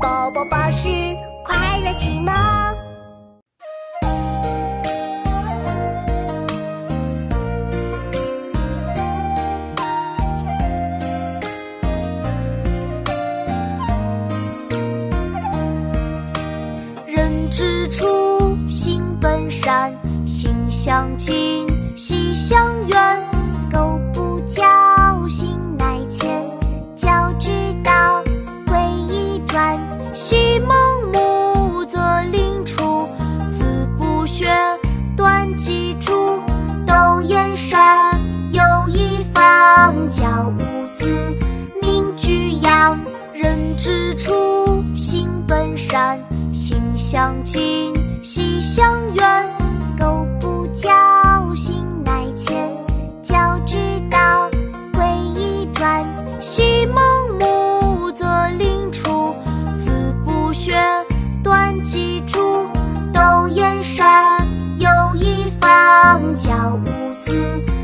宝宝巴士快乐启蒙。人之初，性本善，性相近，习相远。昔孟母择邻处子不学断机杼窦燕山有义方教五子名俱扬人之初性本善性相近习相远苟不教性乃迁教之道贵以专昔小屋子。